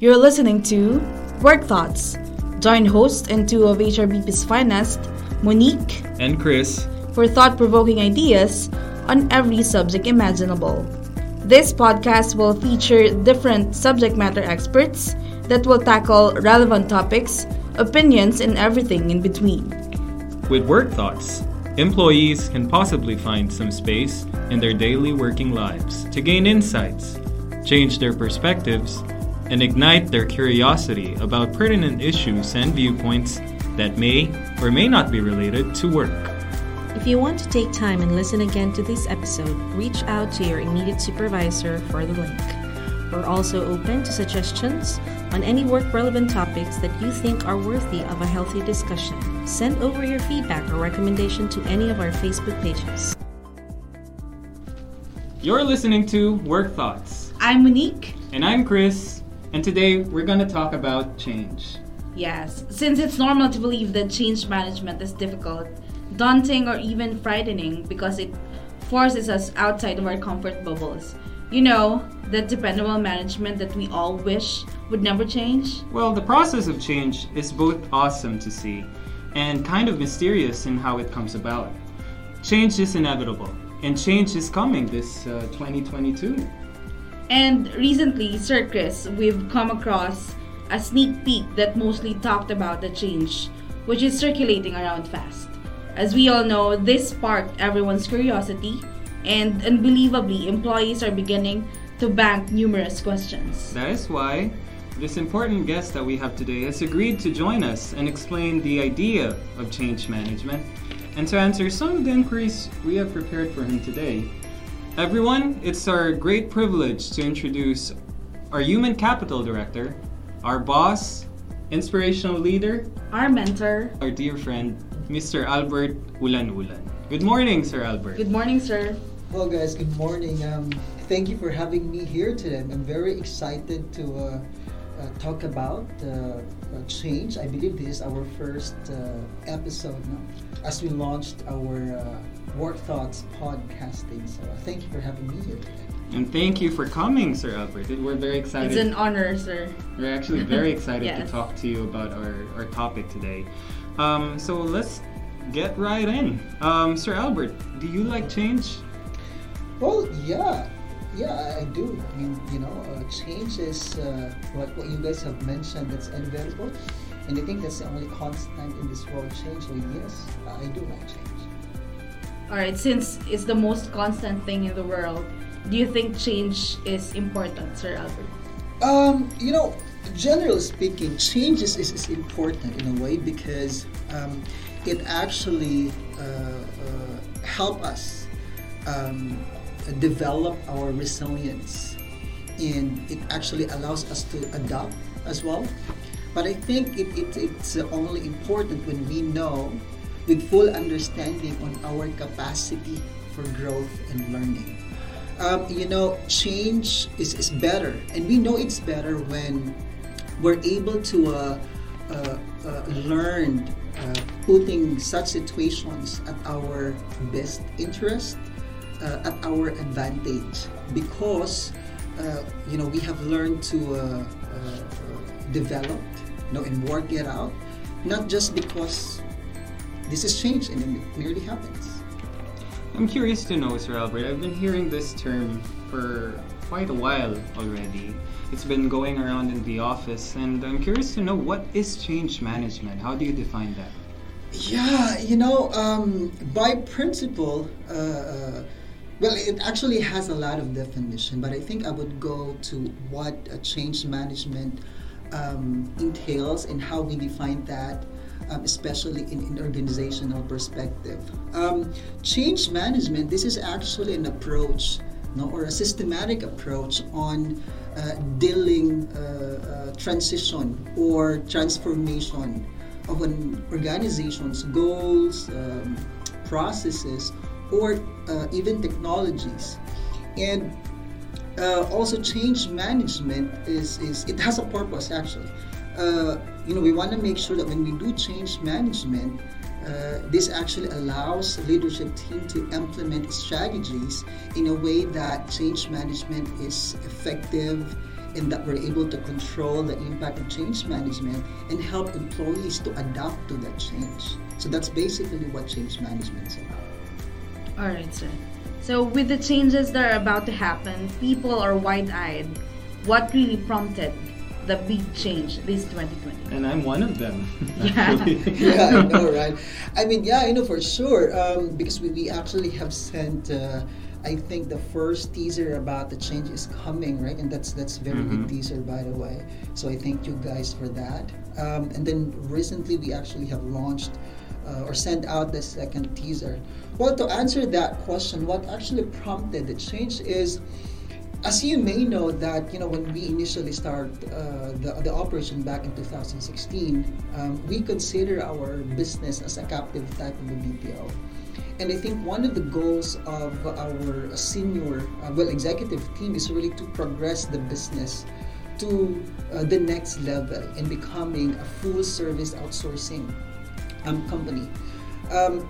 You're listening to Work Thoughts. Join host and two of HRBP's finest, Monique and Chris, for thought provoking ideas on every subject imaginable. This podcast will feature different subject matter experts that will tackle relevant topics, opinions, and everything in between. With Work Thoughts, employees can possibly find some space in their daily working lives to gain insights, change their perspectives, and ignite their curiosity about pertinent issues and viewpoints that may or may not be related to work. If you want to take time and listen again to this episode, reach out to your immediate supervisor for the link. We're also open to suggestions on any work relevant topics that you think are worthy of a healthy discussion. Send over your feedback or recommendation to any of our Facebook pages. You're listening to Work Thoughts. I'm Monique. And I'm Chris. And today we're going to talk about change. Yes, since it's normal to believe that change management is difficult, daunting, or even frightening because it forces us outside of our comfort bubbles. You know, that dependable management that we all wish would never change? Well, the process of change is both awesome to see and kind of mysterious in how it comes about. Change is inevitable, and change is coming this uh, 2022. And recently, Sir Chris, we've come across a sneak peek that mostly talked about the change, which is circulating around fast. As we all know, this sparked everyone's curiosity, and unbelievably, employees are beginning to bank numerous questions. That is why this important guest that we have today has agreed to join us and explain the idea of change management and to answer some of the inquiries we have prepared for him today. Everyone, it's our great privilege to introduce our Human Capital Director, our boss, inspirational leader, our mentor, our dear friend, Mr. Albert Ulan Ulan. Good morning, Sir Albert. Good morning, sir. Hello, guys. Good morning. Um, thank you for having me here today. I'm very excited to uh, uh, talk about uh, change. I believe this is our first uh, episode now, as we launched our uh, Work Thoughts podcasting. So thank you for having me here today. And thank you for coming, Sir Albert. We're very excited. It's an honor, sir. We're actually very excited yes. to talk to you about our, our topic today. Um, so let's get right in. Um, Sir Albert, do you like change? Well, yeah. Yeah, I do. I mean, you know, uh, change is uh, what, what you guys have mentioned that's inevitable. And I think that's the only constant in this world change. So, yes, I do like change. All right, since it's the most constant thing in the world, do you think change is important, Sir Albert? Um, you know, generally speaking, change is, is, is important in a way because um, it actually uh, uh, help us um, develop our resilience and it actually allows us to adapt as well. But I think it, it, it's only important when we know with full understanding on our capacity for growth and learning. Um, you know, change is, is better, and we know it's better when we're able to uh, uh, uh, learn uh, putting such situations at our best interest, uh, at our advantage, because uh, you know we have learned to develop, you know, and work it out, not just because this is change and it merely happens. I'm curious to know, Sir Albert. I've been hearing this term for quite a while already. It's been going around in the office, and I'm curious to know what is change management? How do you define that? Yeah, you know, um, by principle, uh, uh, well, it actually has a lot of definition, but I think I would go to what change management um, entails and how we define that um, especially in an organizational perspective. Um, change management, this is actually an approach no, or a systematic approach on uh, dealing uh, uh, transition or transformation of an organization's goals, um, processes, or uh, even technologies. And uh, also change management is, is it has a purpose actually uh, you know, we want to make sure that when we do change management, uh, this actually allows leadership team to implement strategies in a way that change management is effective and that we're able to control the impact of change management and help employees to adapt to that change. So that's basically what change management is about. All right, sir. So, with the changes that are about to happen, people are wide eyed. What really prompted the big change this 2020? And I'm one of them. Yeah. yeah, I know, right? I mean, yeah, I know for sure um, because we, we actually have sent. Uh, I think the first teaser about the change is coming, right? And that's that's very Mhm. good teaser, by the way. So I thank you guys for that. Um, and then recently we actually have launched uh, or sent out the second teaser. Well, to answer that question, what actually prompted the change is as you may know that you know when we initially start uh, the, the operation back in 2016 um, we consider our business as a captive type of a bpo and i think one of the goals of our senior uh, well executive team is really to progress the business to uh, the next level in becoming a full service outsourcing um, company. Um,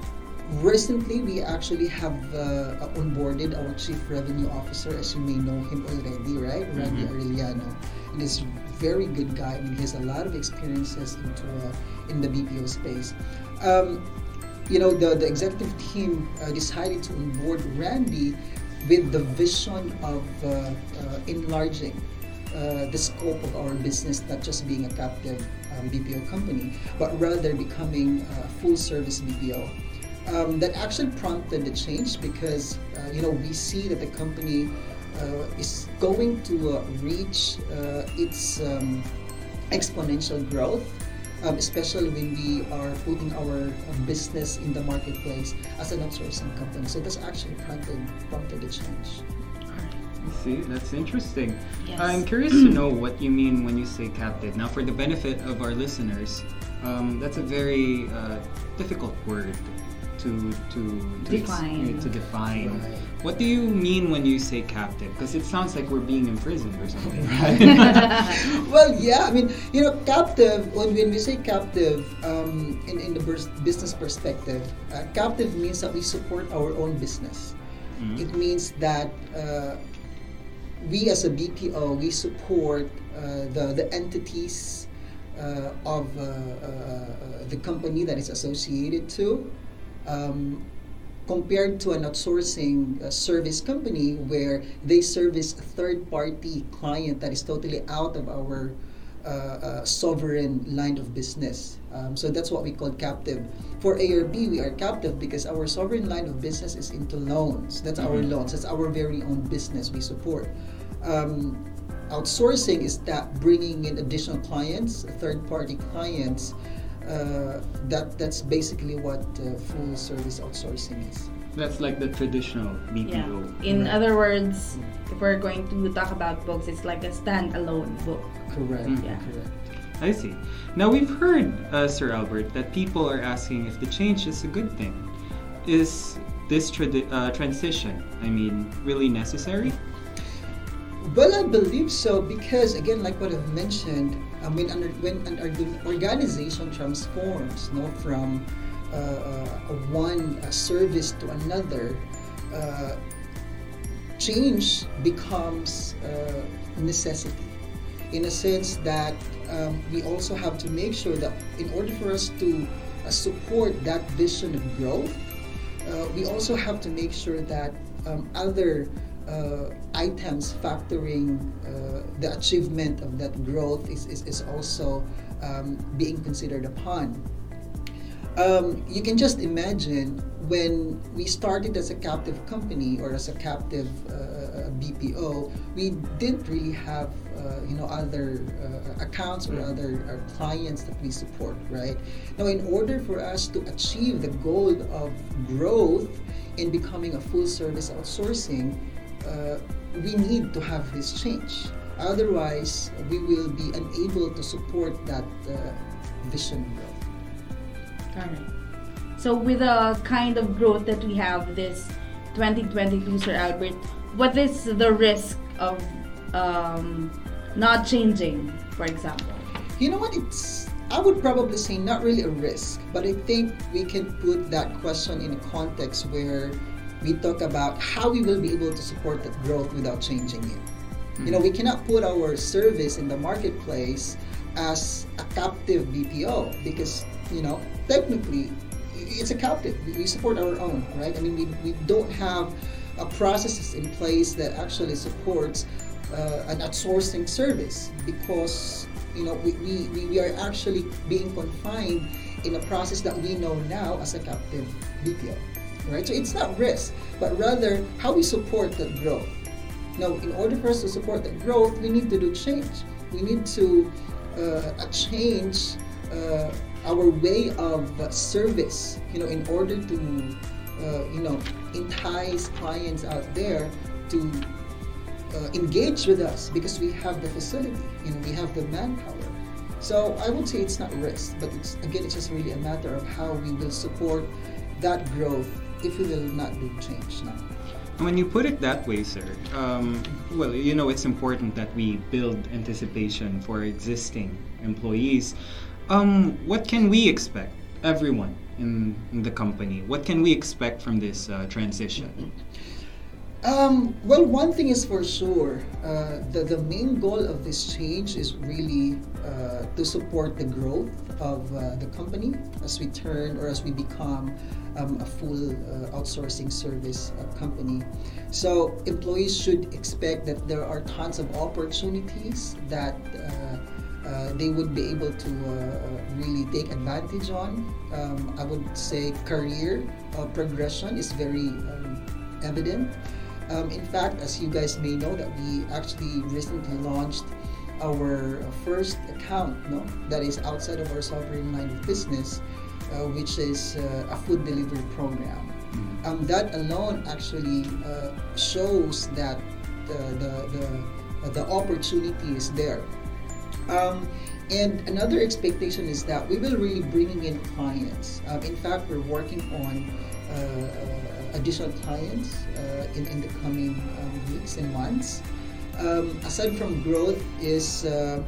recently we actually have uh, onboarded our chief revenue officer. As you may know him already right? Randy Mhm. arellano. And he's a very good guy. I mean he has a lot of experiences into uh, in the bpo space. Um, you know the, the executive team uh, decided to onboard randy with the vision of uh, uh, enlarging uh, the scope of our business, not just being a captive um, BPO company, but rather becoming a full service BPO. Um, that actually prompted the change because uh, you know we see that the company uh, is going to uh, reach uh, its um, exponential growth, um, especially when we are putting our uh, business in the marketplace as an outsourcing company. So that's actually prompted prompted the change. See, that's interesting. Yes. I'm curious to know what you mean when you say captive. Now, for the benefit of our listeners, um, that's a very uh, difficult word to to to ex- Define. to define. Right. What do you mean when you say captive? Because it sounds like we're being imprisoned or something, right? well, yeah, I mean, you know, captive, when, when we say captive um, in, in the bus- business perspective, uh, captive means that we support our own business. Mhm. It means that uh, we as a BPO, we support uh, the, the entities uh, of uh, uh, uh, the company that is associated to. Um, compared to an outsourcing uh, service company where they service a third party client that is totally out of our uh, uh, sovereign line of business. Um, so that's what we call captive. For ARB, we are captive because our sovereign line of business is into loans. That's our Mhm. loans. That's our very own business we support. Um, outsourcing is that bringing in additional clients, third party clients. Uh, that that's basically what uh, full service outsourcing is. that's like the traditional Yeah. BPO. In Right. other words, if we're going to talk about books, it's like a standalone book. Correct. Mm. Yeah. Correct. I see. Now we've heard, uh, Sir Albert, that people are asking if the change is a good thing. Is this tradi- uh, transition, I mean, really necessary? Well, I believe so because again, like what I've mentioned, I mean, under, when an organization transforms, no, from uh, uh, one uh, service to another, uh, change becomes uh, necessity. In a sense that um, we also have to make sure that in order for us to uh, support that vision of growth, uh, we also have to make sure that um, other uh, items factoring uh, the achievement of that growth is, is, is also um, being considered upon. Um, you can just imagine when we started as a captive company or as a captive uh, BPO, we didn't really have uh, you know other uh, accounts or other uh, clients that we support, right? Now, in order for us to achieve the goal of growth in becoming a full service outsourcing, uh, we need to have this change. Otherwise, we will be unable to support that uh, vision growth. Alright. So with the kind of growth that we have this 2022, Sir Albert, what is the risk of um, not changing, for example? You know what? It's I would probably say not really a risk, but I think we can put that question in a context where we talk about how we will be able to support that growth without changing it. You know, we cannot put our service in the marketplace as a captive BPO because, you know, technically it's a captive. We support our own, right? I mean, we, we don't have a processes in place that actually supports uh, an outsourcing service because you know we, we, we are actually being confined in a process that we know now as a captive BPO right? So it's not risk but rather how we support that growth. Now in order for us to support that growth we need to do change. We need to uh, change uh, our way of service you know in order to uh, you know entice clients out there to uh, engage with us because we have the facility, you know, we have the manpower. So I would say it's not risk, but it's again, it's just really a matter of how we will support that growth if we will not do change now. When you put it that way, sir, um, well, you know, it's important that we build anticipation for existing employees. Um, what can we expect, everyone in, in, the company? What can we expect from this uh, transition? Um, well, one thing is for sure, uh, the, the main goal of this change is really uh, to support the growth of uh, the company as we turn or as we become um, a full uh, outsourcing service uh, company. So, employees should expect that there are tons of opportunities that uh, they would be able to really take advantage on. Um, I would say career progression is very um, evident. Um, in fact, as you guys may know, that we actually recently launched our first account, no, that is outside of our sovereign line of business, uh, which is uh, a food delivery program. Mm-hmm. Um, that alone actually uh, shows that the the the, the opportunity is there. Um, and another expectation is that we will really bring in clients. Um, in fact, we're working on uh, uh, additional clients uh, in, in the coming um, weeks and months. Um, aside from growth, is uh,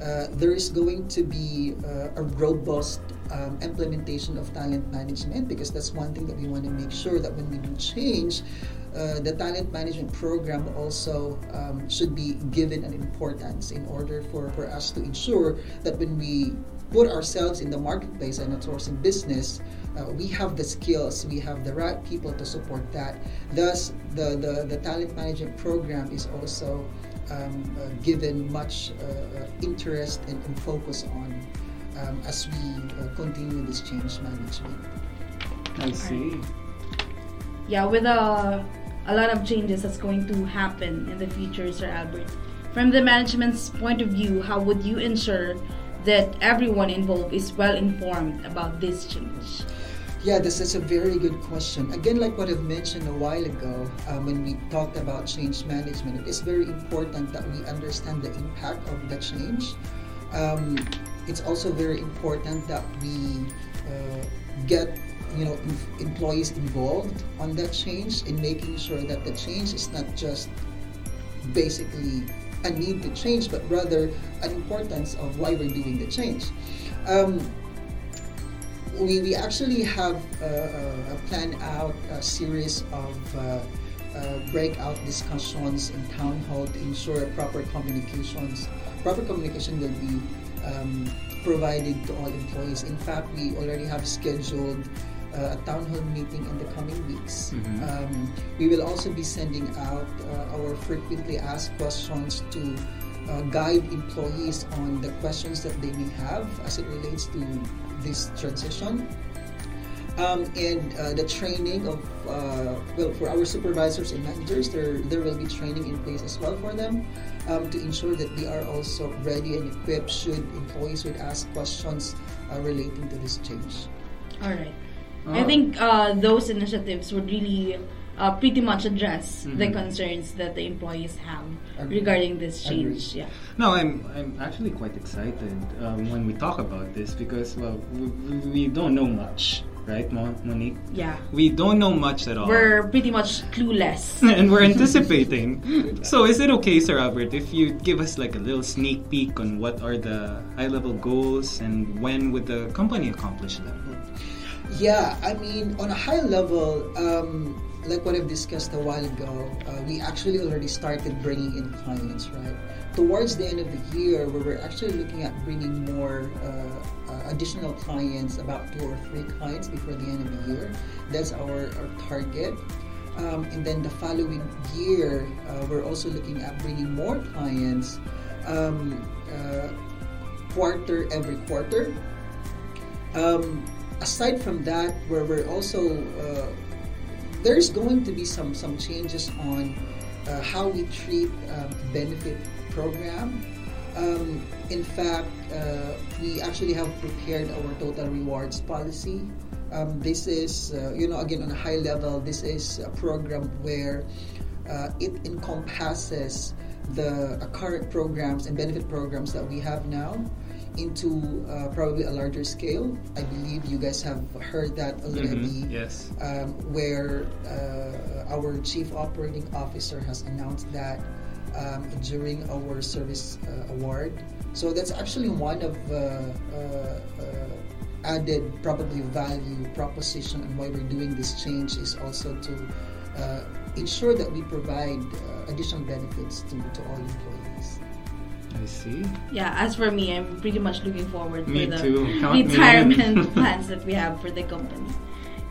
uh, there is going to be a robust um, implementation of talent management because that's one thing that we want to make sure that when we do change, uh, the talent management program also um, should be given an importance in order for, for us to ensure that when we put ourselves in the marketplace and outsourcing business, uh, we have the skills, we have the right people to support that. Thus, the, the, the talent management program is also um, uh, given much uh, interest and, and, focus on um, as we uh, continue this change management. I see. Yeah, with a, a lot of changes that's going to happen in the future, Sir Albert. From the management's point of view, how would you ensure that everyone involved is well informed about this change? Yeah, this is a very good question. Again, like what I've mentioned a while ago, um, when we talked about change management, it is very important that we understand the impact of the change. Um, it's also very important that we uh, get you know employees involved on that change in making sure that the change is not just basically a need to change, but rather an importance of why we're doing the change. Um, we, we actually have uh, a plan out a series of uh, uh, breakout discussions and town hall to ensure proper communications. Proper communication will be um, provided to all employees. In fact, we already have scheduled uh, a town hall meeting in the coming weeks. Mm-hmm. Um, we will also be sending out uh, our frequently asked questions to uh, guide employees on the questions that they may have as it relates to this transition. Um, and uh, the training of uh, well for our supervisors and managers there there will be training in place as well for them um, to ensure that they are also ready and equipped should employees would ask questions uh, relating to this change all right i think uh, those initiatives would really uh, pretty much address mm-hmm. the concerns that the employees have Agreed. regarding this change. Agreed. Yeah. No, I'm I'm actually quite excited um, when we talk about this because well we, we don't know much. Right, Monique? Yeah. We don't know much at all. We're pretty much clueless. and we're anticipating. so, is it okay, Sir Albert, if you give us like a little sneak peek on what are the high level goals and when would the company accomplish them? Yeah, I mean, on a high level, um, like what I've discussed a while ago, uh, we actually already started bringing in clients, right? Towards the end of the year, we're actually looking at bringing more uh, uh, additional clients, about two or three clients before the end of the year. That's our, our target. Um, and then the following year, uh, we're also looking at bringing more clients um, uh, quarter every quarter. Um, aside from that, where we're also uh, there's going to be some some changes on uh, how we treat um, benefit program. Um, in fact, uh, we actually have prepared our total rewards policy. Um, this is, uh, you know, again on a high level, this is a program where uh, it encompasses the uh, current programs and benefit programs that we have now into uh, probably a larger scale. I believe you guys have heard that already. Mhm, Yes. Um, where uh, our chief operating officer has announced that um, during our service uh, award. So that's actually one of uh, uh, uh, added probably value proposition and why we're doing this change is also to uh, ensure that we provide uh, additional benefits to, to all employees. I see. Yeah, as for me, I'm pretty much looking forward Me for the too. Count retirement plans that we have for the company.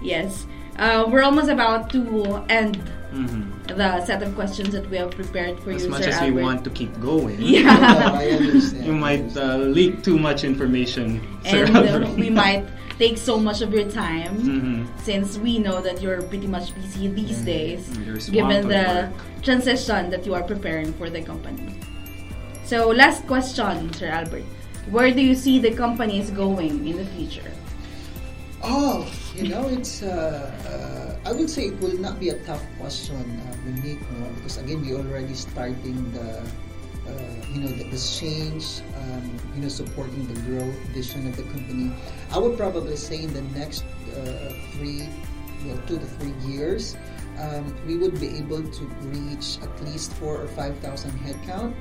Yes. Uh, we're almost about to end Mhm. the set of questions that we have prepared for As you, As much Sir as Albert. we want to keep going, Yeah. I understand. you might uh, leak too much information, Sir and uh, we might take so much of your time Mhm. since we know that you're pretty much busy these Mm, days given the work. transition that you are preparing for the company. So last question, Sir Albert. Where do you see the company is going in the future? Oh, you know, it's. Uh, uh, I would say it will not be a tough question, uh, Monique, no? because again, we already starting the, uh, you know, the, the change, um, you know, supporting the growth vision of the company. I would probably say in the next uh, three, well, two to three years, um, we would be able to reach at least four or five thousand headcount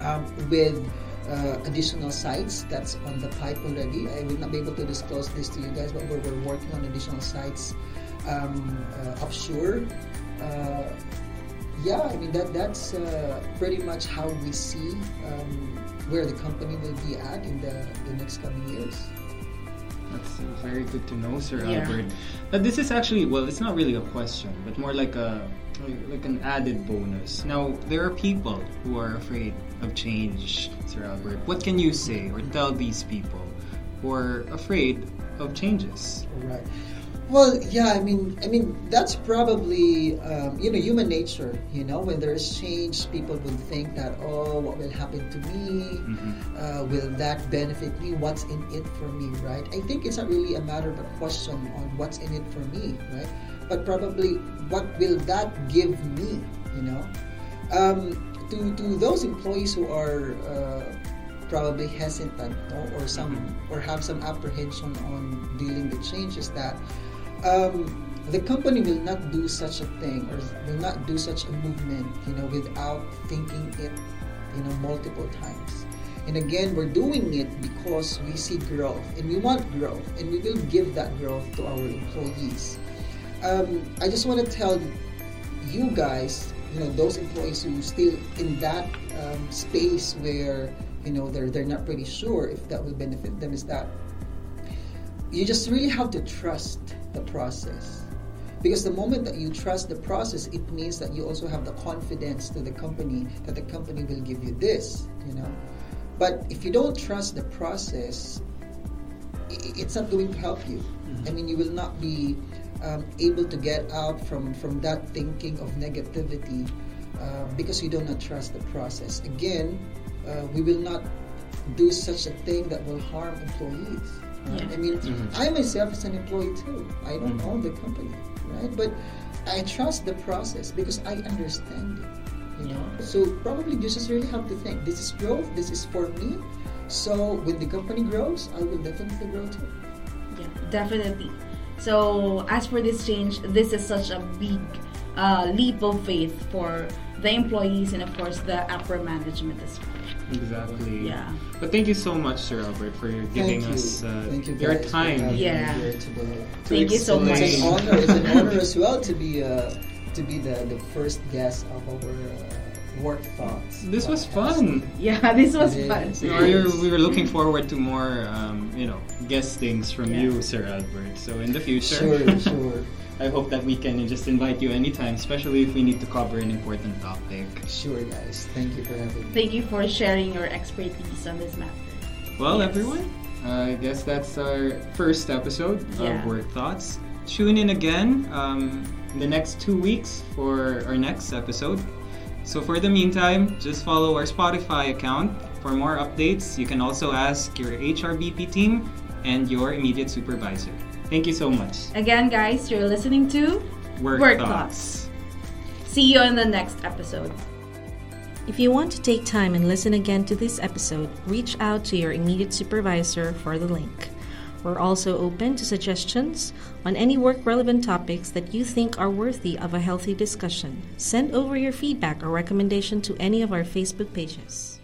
um, with uh, additional sites that's on the pipe already. I will not be able to disclose this to you guys, but we're, we're working on additional sites um, uh, offshore. Uh, yeah, I mean that that's uh, pretty much how we see um, where the company will be at in the, the next coming years. That's very good to know, Sir Yeah. Albert. But this is actually well, it's not really a question, but more like a like an added bonus. Now there are people who are afraid of change, Sir Albert. What can you say or tell these people who are afraid of changes? Right. Well, yeah, I mean, I mean that's probably um, you know human nature. You know, when there is change, people will think that oh, what will happen to me? Mhm. Uh, will that benefit me? What's in it for me? Right? I think it's not really a matter of a question on what's in it for me, right? But probably what will that give me? You know, um, to to those employees who are. Uh, probably hesitant no? or some or have some apprehension on dealing with changes that um, the company will not do such a thing or will not do such a movement you know without thinking it you know multiple times. And again we're doing it because we see growth and we want growth and we will give that growth to our employees. Um, i just want to tell you guys you know those employees who still in that um, space where you know they're they're not pretty sure if that will benefit them is that you just really have to trust the process. Because the moment that you trust the process it means that you also have the confidence to the company that the company will give you this you know. But if you don't trust the process it's not going to help you. I mean you will not be um, able to get out from from that thinking of negativity uh, because you do not trust the process. Again uh, we will not do such a thing that will harm employees? Yeah. i mean Mhm. i myself is an employee too i don't Mhm. own the company right but i trust the process because i understand it you know so probably you just really have to think this is growth this is for me so when the company grows i will definitely grow too Yeah, definitely. So, as for this change, this is such a big uh, leap of faith for the employees and, of course, the upper management as well. Exactly. Yeah. But thank you so much, Sir Albert, for giving Thank you. us uh, Thank you your guys for time. having Yeah. here to to Thank you so explain. It's an much. honor. It's an honor as well to be uh, to be the, the first guest of our uh, work thoughts. This was fun. Yeah, this was It fun. is. We were, we were looking forward to more, um, you know, guestings from Yeah. you, Sir Albert. So in the future, Sure, sure, I hope that we can just invite you anytime, especially if we need to cover an important topic. sure, guys. Thank you for having me. Thank you for sharing your expertise on this matter. Well, Yes. everyone, I guess that's our first episode Yeah. of Work Thoughts. Tune in again um, in the next two weeks for our next episode. So, for the meantime, just follow our Spotify account for more updates. You can also ask your HRBP team and your immediate supervisor. Thank you so much. Again, guys, you're listening to Work, Work Thoughts. See you in the next episode. If you want to take time and listen again to this episode, reach out to your immediate supervisor for the link. We're also open to suggestions on any work relevant topics that you think are worthy of a healthy discussion. Send over your feedback or recommendation to any of our Facebook pages.